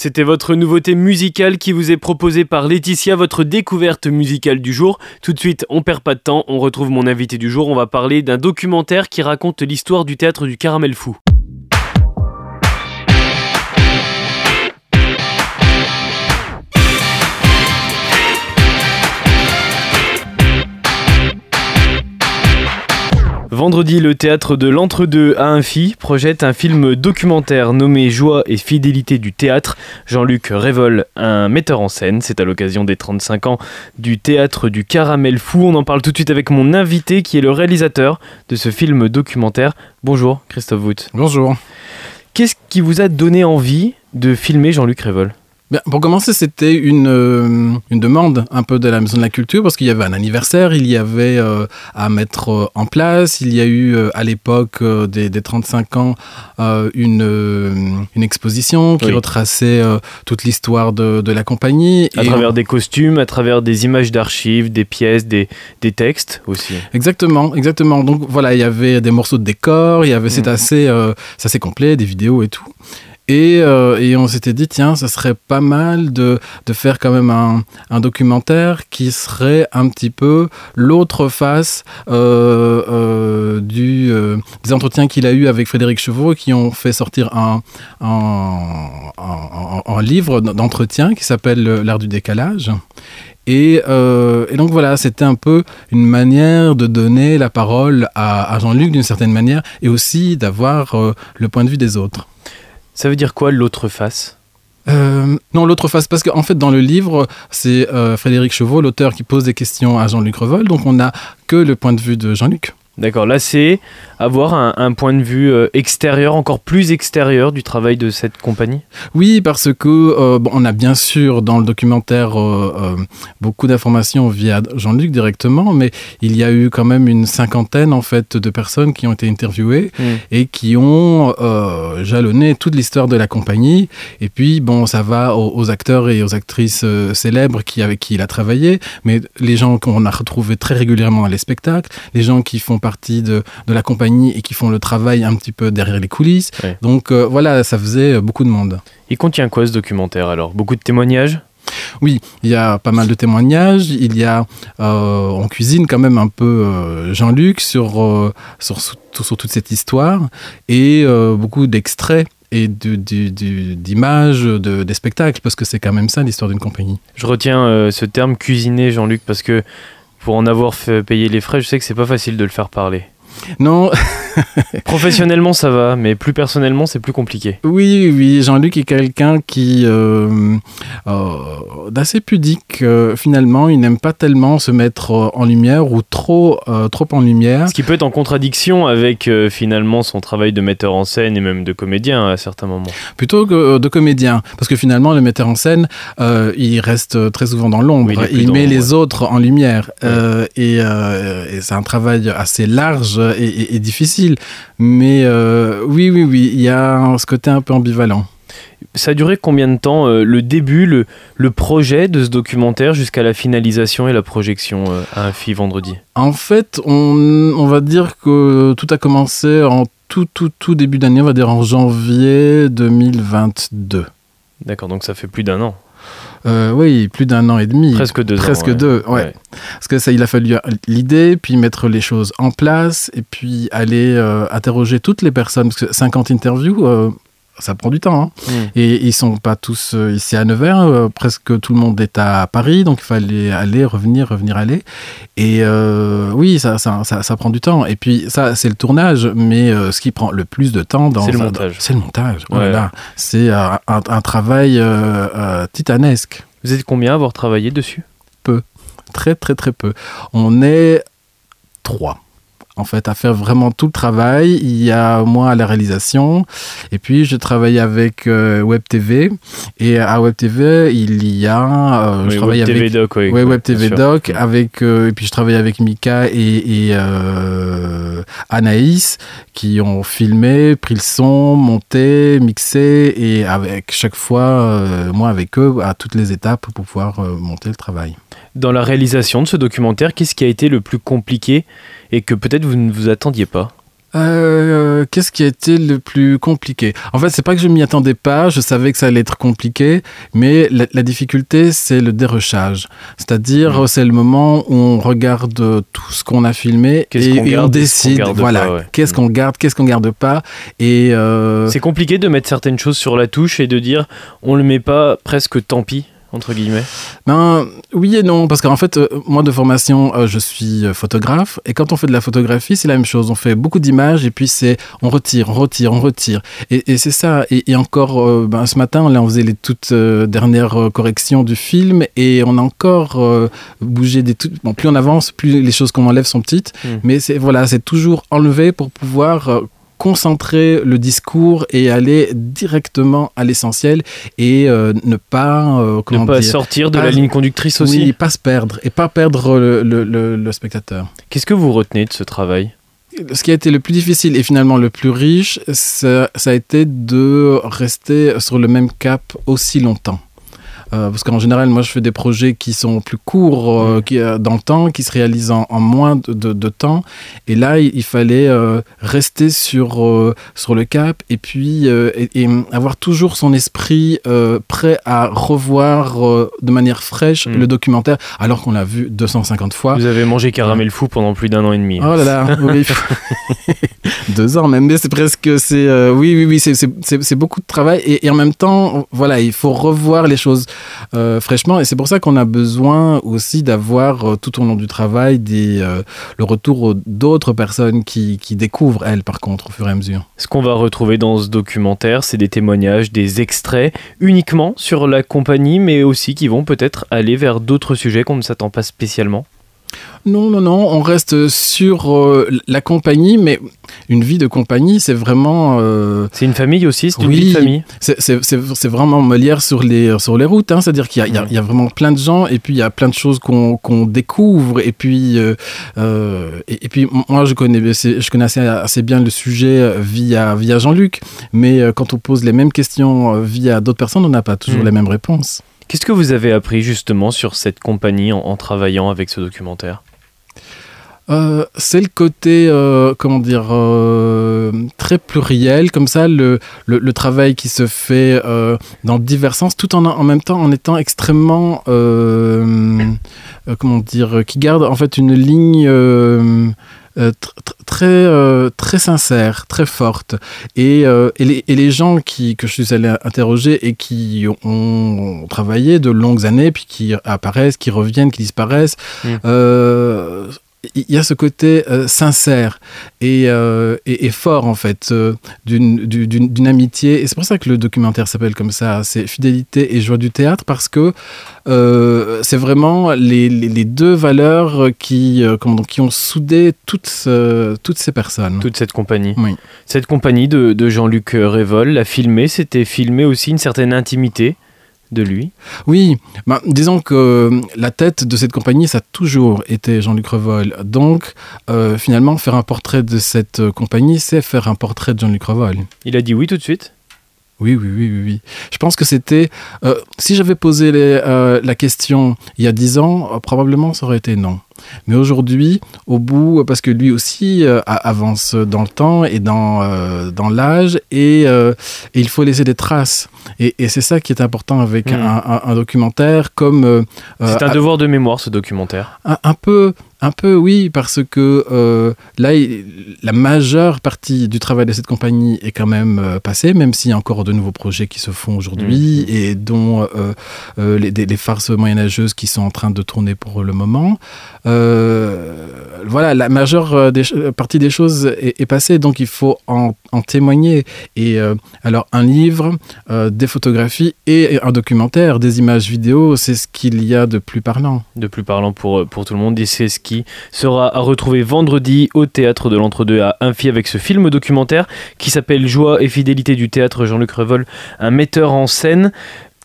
c'était votre nouveauté musicale qui vous est proposée par Laetitia, votre découverte musicale du jour. Tout de suite, on perd pas de temps, on retrouve mon invité du jour, on va parler d'un documentaire qui raconte l'histoire du théâtre du caramel fou. Vendredi, le théâtre de l'Entre-deux à Infi projette un film documentaire nommé Joie et fidélité du théâtre. Jean-Luc Révol, un metteur en scène, c'est à l'occasion des 35 ans du théâtre du Caramel Fou. On en parle tout de suite avec mon invité qui est le réalisateur de ce film documentaire. Bonjour Christophe Wout. Bonjour. Qu'est-ce qui vous a donné envie de filmer Jean-Luc Révol? Pour commencer, c'était une, euh, une demande un peu de la Maison de la Culture parce qu'il y avait un anniversaire, il y avait euh, à mettre euh, en place, il y a eu à l'époque des, des, 35 ans une, une exposition qui retraçait toute l'histoire de, de, la compagnie. À travers des costumes, à travers des images d'archives, des pièces, des, des, textes aussi. Exactement, exactement. Donc voilà, il y avait des morceaux de décor, il y avait, c'est mm. assez, assez complet, des vidéos et tout. Euh, et, on s'était dit, tiens, ça serait pas mal de, de faire quand même un, un, documentaire qui serait un petit peu l'autre face euh, euh, du, des entretiens qu'il a eu avec Frédéric Chevaux qui ont fait sortir un, un, un livre d'entretien qui s'appelle L'art du décalage. Et, et, donc voilà, c'était un peu une manière de donner la parole à, à Jean-Luc d'une certaine manière et aussi d'avoir le point de vue des autres. Ça veut dire quoi l'autre face? Euh, non, l'autre face, parce qu'en fait, dans le livre, c'est euh, Frédéric Chevaux, l'auteur, qui pose des questions à Jean-Luc Revol, donc on n'a que le point de vue de Jean-Luc. D'accord, là c'est avoir un, point de vue euh, extérieur, encore plus extérieur du travail de cette compagnie? Oui, parce que euh, on a bien sûr dans le documentaire euh, beaucoup d'informations via Jean-Luc directement, mais il y a eu quand même une cinquantaine en fait de personnes qui ont été interviewées hmm. et qui ont jalonné toute l'histoire de la compagnie. Et puis bon, ça va aux, acteurs et aux actrices célèbres qui avec qui il a travaillé, mais les gens qu'on a retrouvés très régulièrement dans les spectacles, les gens qui font partie de, de la compagnie et qui font le travail un petit peu derrière les coulisses. Donc euh, voilà, ça faisait euh, beaucoup de monde. Il contient quoi ce documentaire alors? Beaucoup de témoignages? Oui, il y a pas mal de témoignages. Il y a, euh, on cuisine quand même un peu Jean-Luc sur, sur, sur, toute cette histoire et beaucoup d'extraits et d'images, de, des spectacles, parce que c'est quand même ça l'histoire d'une compagnie. Je retiens ce terme cuisiner, Jean-Luc, parce que pour en avoir fait payer les frais, je sais que c'est pas facile de le faire parler. Non. Professionnellement, ça va, mais plus personnellement, c'est plus compliqué. Oui, oui. Jean-Luc est quelqu'un qui euh, euh, d'assez pudique. Euh, finalement, il n'aime pas tellement se mettre en lumière ou trop, trop en lumière. Ce qui peut être en contradiction avec finalement son travail de metteur en scène et même de comédien à certains moments. Plutôt que de comédien, parce que finalement, le metteur en scène, il reste très souvent dans l'ombre. il, met les autres en lumière, et, et c'est un travail assez large et, difficile. Mais euh, oui, oui, oui, il y a ce côté un peu ambivalent. Ça a duré combien de temps euh, le début, le, le, projet de ce documentaire jusqu'à la finalisation et la projection euh, à un vendredi? En fait, on, on, va dire que tout a commencé en tout, tout, tout début d'année, on va dire en janvier 2022. D'accord, donc ça fait plus d'un an. Euh, oui, plus d'un an et demi. Presque deux Presque deux, ouais. Parce que ça, il a fallu l'idée, puis mettre les choses en place, et puis aller euh, interroger toutes les personnes. Parce que 50 interviews, euh, ça prend du temps. Hein. Mm. Et ils sont pas tous ici à Nevers. presque tout le monde est à Paris, donc il fallait aller, revenir, revenir, aller. Et oui, ça ça, ça, prend du temps. Et puis ça, c'est le tournage, mais ce qui prend le plus de temps dans c'est le montage. C'est le montage. Voilà. C'est un, un, travail titanesque. Vous êtes combien à avoir travaillé dessus? Peu. Très, très, très peu. On est trois en fait, à faire vraiment tout le travail. Il y a moi à la réalisation, et puis je travaille avec euh, Web TV, et à Web TV, il y a, euh, je travaille Web avec TV Doc, oui, Web TV Doc, avec, euh, et puis je travaille avec Mika et, et Anaïs, qui ont filmé, pris le son, monté, mixé, et avec chaque fois, moi avec eux, à toutes les étapes pour pouvoir monter le travail. Dans la réalisation de ce documentaire, qu'est-ce qui a été le plus compliqué et que peut-être vous ne vous attendiez pas Euh, Qu'est-ce qui a été le plus compliqué? En fait, c'est pas que je m'y attendais pas, je savais que ça allait être compliqué, mais la, la difficulté, c'est le dérochage. C'est-à-dire, Mhm. c'est le moment où on regarde tout ce qu'on a filmé et, on et décide, voilà, qu'est-ce qu'on garde, qu'est-ce qu'on garde pas. Et euh, C'est compliqué de mettre certaines choses sur la touche et de dire on le met pas presque tant pis entre guillemets. Ben, oui et non, parce qu'en fait, euh, moi de formation, euh, je suis euh, photographe, et quand on fait de la photographie, c'est la même chose. On fait beaucoup d'images, et puis c'est on retire, on retire, on retire. Et, et c'est ça. Et, et encore, euh, ben, ce matin, là, on faisait les toutes dernières corrections du film, et on a encore bougé des tout. Bon, plus on avance, plus les choses qu'on enlève sont petites. Mm. Mais c'est voilà, c'est toujours enlevé pour pouvoir concentrer le discours et aller directement à l'essentiel et euh, ne pas euh, comment ne pas dire sortir de pas- la ligne conductrice aussi. oui, pas se perdre et pas perdre le, le- le- le spectateur. Qu'est-ce que vous retenez de ce travail? Ce qui a été le plus difficile et finalement le plus riche, ça, ça a été de rester sur le même cap aussi longtemps. Euh, parce qu'en général, moi, je fais des projets qui sont plus courts euh, Mm. qui, euh, dans le temps, qui se réalisent en, en moins de, de- de temps. Et là, il, il fallait rester sur, sur le cap et puis et, et avoir toujours son esprit prêt à revoir de manière fraîche Mm. le documentaire, alors qu'on l'a vu 250 fois. Vous avez mangé caramel fou pendant plus d'un an et demi. Oh là là, oui. Deux ans même, mais c'est presque, c'est, euh, oui, oui, oui, c'est beaucoup de travail et, et en même temps, voilà, il faut revoir les choses euh, fraîchement et c'est pour ça qu'on a besoin aussi d'avoir euh, tout au long du travail des, euh, le retour d'autres personnes qui, qui découvrent, elles, par contre, au fur et à mesure. Ce qu'on va retrouver dans ce documentaire, c'est des témoignages, des extraits, uniquement sur la compagnie, mais aussi qui vont peut-être aller vers d'autres sujets qu'on ne s'attend pas spécialement. Non, non, non, on reste sur euh, la compagnie, mais une vie de compagnie, c'est vraiment... euh, C'est une famille aussi, c'est une Oui. vie de famille. C'est- vraiment Molière sur les, sur les routes, hein. c'est-à-dire qu'il y, y a- il y a vraiment plein de gens et puis il y a plein de choses qu'on découvre et puis, euh, et, et puis moi je connais, je connais assez, assez bien le sujet via, via Jean-Luc, mais quand on pose les mêmes questions via d'autres personnes, on n'a pas toujours Mm. les mêmes réponses. Qu'est-ce que vous avez appris justement sur cette compagnie en, travaillant avec ce documentaire? Euh, c'est le côté, euh, comment dire, euh, très pluriel, comme ça, le, le, le travail qui se fait dans divers sens, tout en, en même temps en étant extrêmement, comment dire, qui garde en fait une ligne euh, tr- tr- très, euh, très sincère, très forte. Et, euh, et, les, et les gens qui, que je suis allé interroger et qui ont travaillé de longues années, puis qui apparaissent, qui reviennent, qui disparaissent, Mm. Il y a ce côté euh, sincère et, euh, et, et fort en fait euh, d'une- amitié et c'est pour ça que le documentaire s'appelle comme ça c'est fidélité et joie du théâtre parce que euh, c'est vraiment les, les, les deux valeurs qui, comment, qui ont soudé toutes, toutes ces personnes toute cette compagnie. Oui. Cette compagnie de, de Jean-Luc Révol l'a filmé, c'était filmé aussi une certaine intimité de lui. Oui, ben, disons que euh, la tête de cette compagnie, ça a toujours été Jean-Luc Revol. Donc, euh, finalement, faire un portrait de cette euh, compagnie, c'est faire un portrait de Jean-Luc Revol. Il a dit oui tout de suite? Oui, oui, oui, oui, oui. Je pense que c'était... si j'avais posé les, la question il y a dix ans, probablement ça aurait été non. Mais aujourd'hui, au bout, parce que lui aussi euh, avance dans le temps et dans, euh, dans l'âge, et, euh, et il faut laisser des traces. Et, et c'est ça qui est important avec Mm. un, un- un documentaire comme... C'est un devoir de mémoire ce documentaire. un, un peu, un peu, oui, parce que euh, là, la majeure partie du travail de cette compagnie est quand même euh, passée, même s'il y a encore de nouveaux projets qui se font aujourd'hui Mhm. et dont euh, euh, les, farces moyenâgeuses qui sont en train de tourner pour le moment. Voilà, la majeure des partie des choses est, est passée, donc il faut en, en témoigner. Et alors, un livre, des photographies et un documentaire, des images vidéo, c'est ce qu'il y a de plus parlant. de plus parlant pour, pour tout le monde. Et c'est ce sera à retrouver vendredi au théâtre de l'Entre-deux à Infi avec ce film documentaire qui s'appelle Joie et fidélité du théâtre Jean-Luc Revol, un metteur en scène.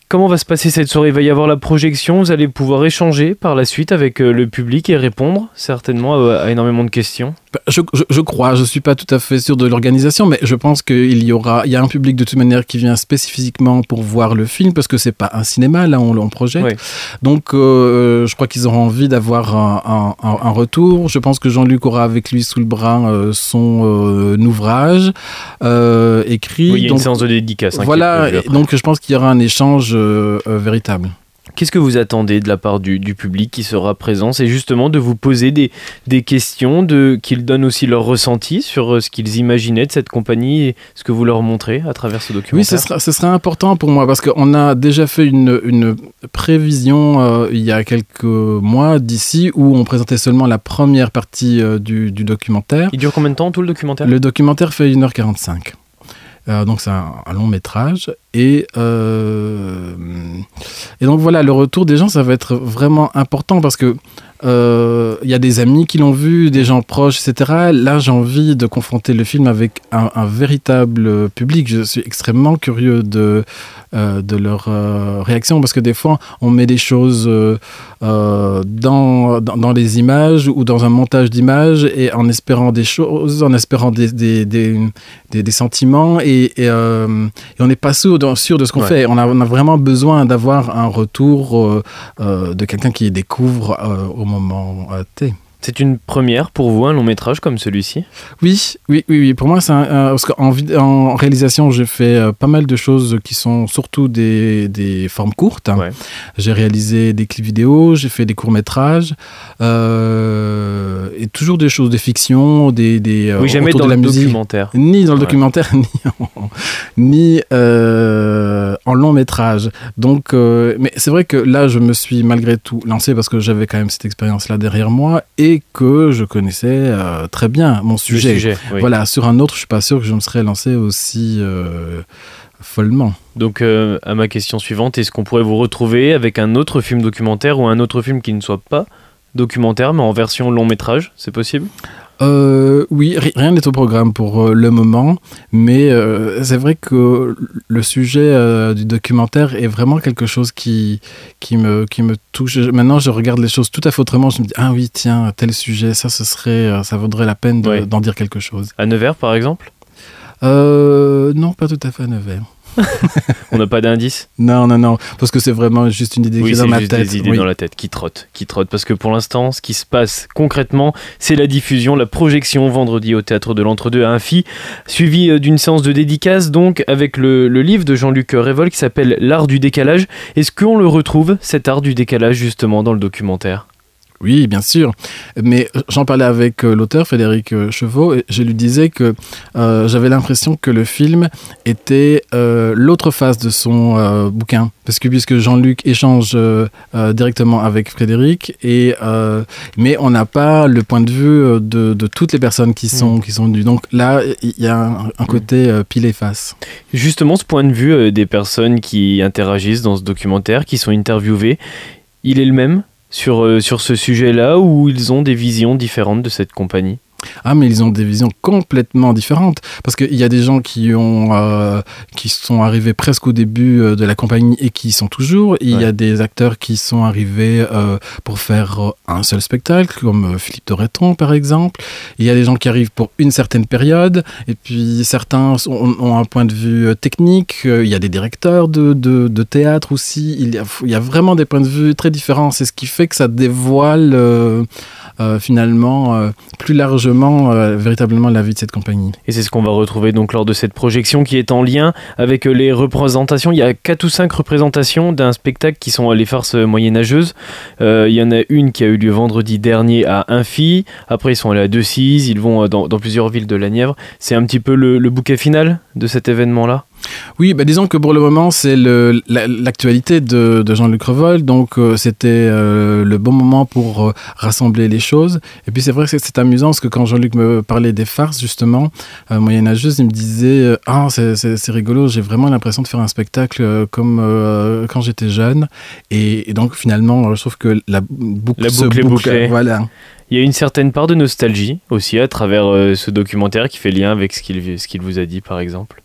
Comment va se passer cette soirée? Il va y avoir la projection, vous allez pouvoir échanger par la suite avec euh, le public et répondre certainement à, à énormément de questions. Je, je, je, crois, je suis pas tout à fait sûr de l'organisation, mais je pense qu'il y aura, il y a un public de toute manière qui vient spécifiquement pour voir le film parce que c'est pas un cinéma là on, on projette. Oui. Donc euh, je crois qu'ils auront envie d'avoir un, un, un, retour. Je pense que Jean-Luc aura avec lui sous le bras euh, son euh, ouvrage écrit. Oui, il y a donc, une séance de dédicace. Hein, voilà, donc je pense qu'il y aura un échange véritable. Qu'est-ce que vous attendez de la part du, du public qui sera présent? C'est justement de vous poser des, des questions, de, qu'ils donnent aussi leur ressenti sur ce qu'ils imaginaient de cette compagnie et ce que vous leur montrez à travers ce documentaire. Oui, ce sera, ce sera important pour moi parce qu'on a déjà fait une, une prévision euh, il y a quelques mois d'ici où on présentait seulement la première partie euh, du, du, documentaire. Il dure combien de temps tout le documentaire? Le documentaire fait 1h45. Euh, donc c'est un, un, long métrage et euh, et donc voilà le retour des gens ça va être vraiment important parce que il euh, y a des amis qui l'ont vu, des gens proches, etc. Là, j'ai envie de confronter le film avec un, véritable public. Je suis extrêmement curieux de, euh, leur réaction parce que des fois, on met des choses dans, les images ou dans un montage d'images et en espérant des choses, en espérant des, sentiments et on n'est pas sûr sûr de ce qu'on ouais. fait. On a, on a vraiment besoin d'avoir un retour de quelqu'un qui découvre au moment T. C'est une première pour vous, un long métrage comme celui-ci? Oui, oui, oui, oui. Pour moi, c'est un, parce qu'en en réalisation, j'ai fait euh, pas mal de choses qui sont surtout des, des formes courtes. Ouais. J'ai réalisé des clips vidéo, j'ai fait des courts-métrages, euh, et toujours des choses de fiction, des, des oui, jamais dans de la le musique. documentaire. Ni dans le ouais. documentaire, ni en, ni euh, en long métrage. Donc, euh, mais c'est vrai que là, je me suis malgré tout lancé parce que j'avais quand même cette expérience-là derrière moi et que je connaissais euh, très bien mon sujet. sujet oui. Voilà, sur un autre, je suis pas sûr que je me serais lancé aussi euh, follement. Donc, à ma question suivante, est-ce qu'on pourrait vous retrouver avec un autre film documentaire ou un autre film qui ne soit pas documentaire, mais en version long métrage? C'est possible? Euh, oui, rien n'est au programme pour euh, le moment, mais euh, c'est vrai que le sujet euh, du documentaire est vraiment quelque chose qui, qui, me, qui me touche. Maintenant, je regarde les choses tout à fait autrement. Je me dis, ah oui, tiens, tel sujet, ça, ce serait, ça vaudrait la peine d'en dire quelque chose. À Nevers, par exemple? Non, pas tout à fait à Nevers. On n'a pas d'indice Non, non, non, parce que c'est vraiment juste une idée oui, qui est dans ma juste tête. des idées oui. dans la tête qui trottent, qui trottent. Parce que pour l'instant, ce qui se passe concrètement, c'est la diffusion, la projection vendredi au théâtre de l'Entre-deux à Infi, suivi euh, d'une séance de dédicace, donc avec le, le livre de Jean-Luc Révol qui s'appelle L'art du décalage. Est-ce qu'on le retrouve, cet art du décalage, justement, dans le documentaire? Oui, bien sûr. Mais j'en parlais avec euh, l'auteur Frédéric euh, Chevaux et je lui disais que euh, j'avais l'impression que le film était euh, l'autre face de son euh, bouquin. Parce que puisque Jean-Luc échange euh, directement avec Frédéric, et, euh, mais on n'a pas le point de vue de, de toutes les personnes qui sont, mmh. qui sont venues. Donc là, il y a un, un côté euh, pile et face. Justement, ce point de vue euh, des personnes qui interagissent dans ce documentaire, qui sont interviewées, il est le même? Sur, euh, sur ce sujet-là ou ils ont des visions différentes de cette compagnie? Ah, mais ils ont des visions complètement différentes. Parce qu'il y a des gens qui, ont, euh, qui sont arrivés presque au début euh, de la compagnie et qui y sont toujours. Il ouais. y a des acteurs qui sont arrivés euh, pour faire un seul spectacle, comme Philippe Torreton, par exemple. Il y a des gens qui arrivent pour une certaine période. Et puis certains ont, ont un point de vue technique. Il y a des directeurs de, de, de théâtre aussi. Il y, a, il y, a, vraiment des points de vue très différents. C'est ce qui fait que ça dévoile finalement euh, plus largement euh, véritablement la vie de cette compagnie. Et c'est ce qu'on va retrouver donc lors de cette projection qui est en lien avec les représentations. Il y a quatre ou cinq représentations d'un spectacle qui sont les farces moyenâgeuses. Euh, il y en a une qui a eu lieu vendredi dernier à Infi. Après ils sont allés à Decize. Ils vont dans, plusieurs villes de la Nièvre. C'est un petit peu le, le bouquet final de cet événement-là? Oui, bah disons que pour le moment, c'est l'actualité la, de, de Jean-Luc Revol, donc euh, c'était euh, le bon moment pour euh, rassembler les choses. Et puis c'est vrai que c'est amusant parce que quand Jean-Luc me parlait des farces, justement, moyenâgeuses, il me disait Ah, c'est rigolo, j'ai vraiment l'impression de faire un spectacle comme quand j'étais jeune. Et, et, donc finalement, je trouve que la boucle, la boucle est bouclée. Voilà. Il y a une certaine part de nostalgie aussi à travers ce documentaire qui fait lien avec ce qu'il qu vous a dit, par exemple.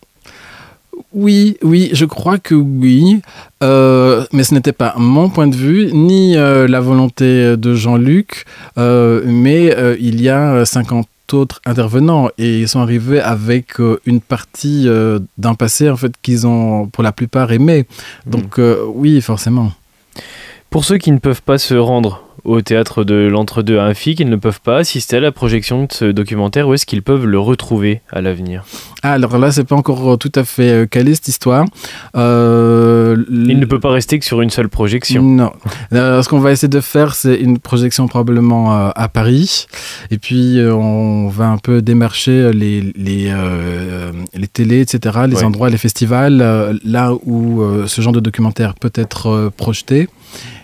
Oui, oui, je crois que oui, euh, mais ce n'était pas mon point de vue, ni euh, la volonté de Jean-Luc, euh, mais il y a 50 autres intervenants et ils sont arrivés avec une partie d'un passé en fait qu'ils ont pour la plupart aimé. Mmh. Donc oui, forcément. Pour ceux qui ne peuvent pas se rendre au théâtre de l'Entre-deux à Infi qu'ils ne peuvent pas assister à la projection de ce documentaire Où est-ce qu'ils peuvent le retrouver à l'avenir? Ah, Alors là, c'est pas encore tout à fait euh, calé cette histoire. Euh, Il ne peut pas rester que sur une seule projection. Non. Euh, ce qu'on va essayer de faire, c'est une projection probablement à Paris. Et puis, on va un peu démarcher les, les, les télés, etc., les endroits, les festivals, là où ce genre de documentaire peut être projeté.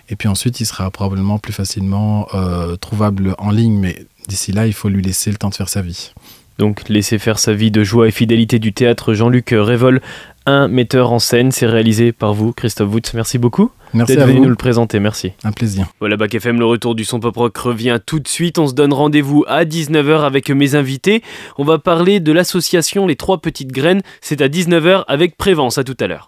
Et puis ensuite, il sera probablement plus facilement euh, trouvable en ligne, mais d'ici là, il faut lui laisser le temps de faire sa vie. Donc, laisser faire sa vie de joie et fidélité du théâtre, Jean-Luc Révol, un metteur en scène. C'est réalisé par vous, Christophe Woods. Merci beaucoup. Merci d'être venu nous le présenter. Merci. Un plaisir. Voilà, Bac FM, le retour du son pop rock revient tout de suite. On se donne rendez-vous à 19h avec mes invités. On va parler de l'association Les Trois Petites Graines. C'est à 19h avec Prévence. À tout à l'heure.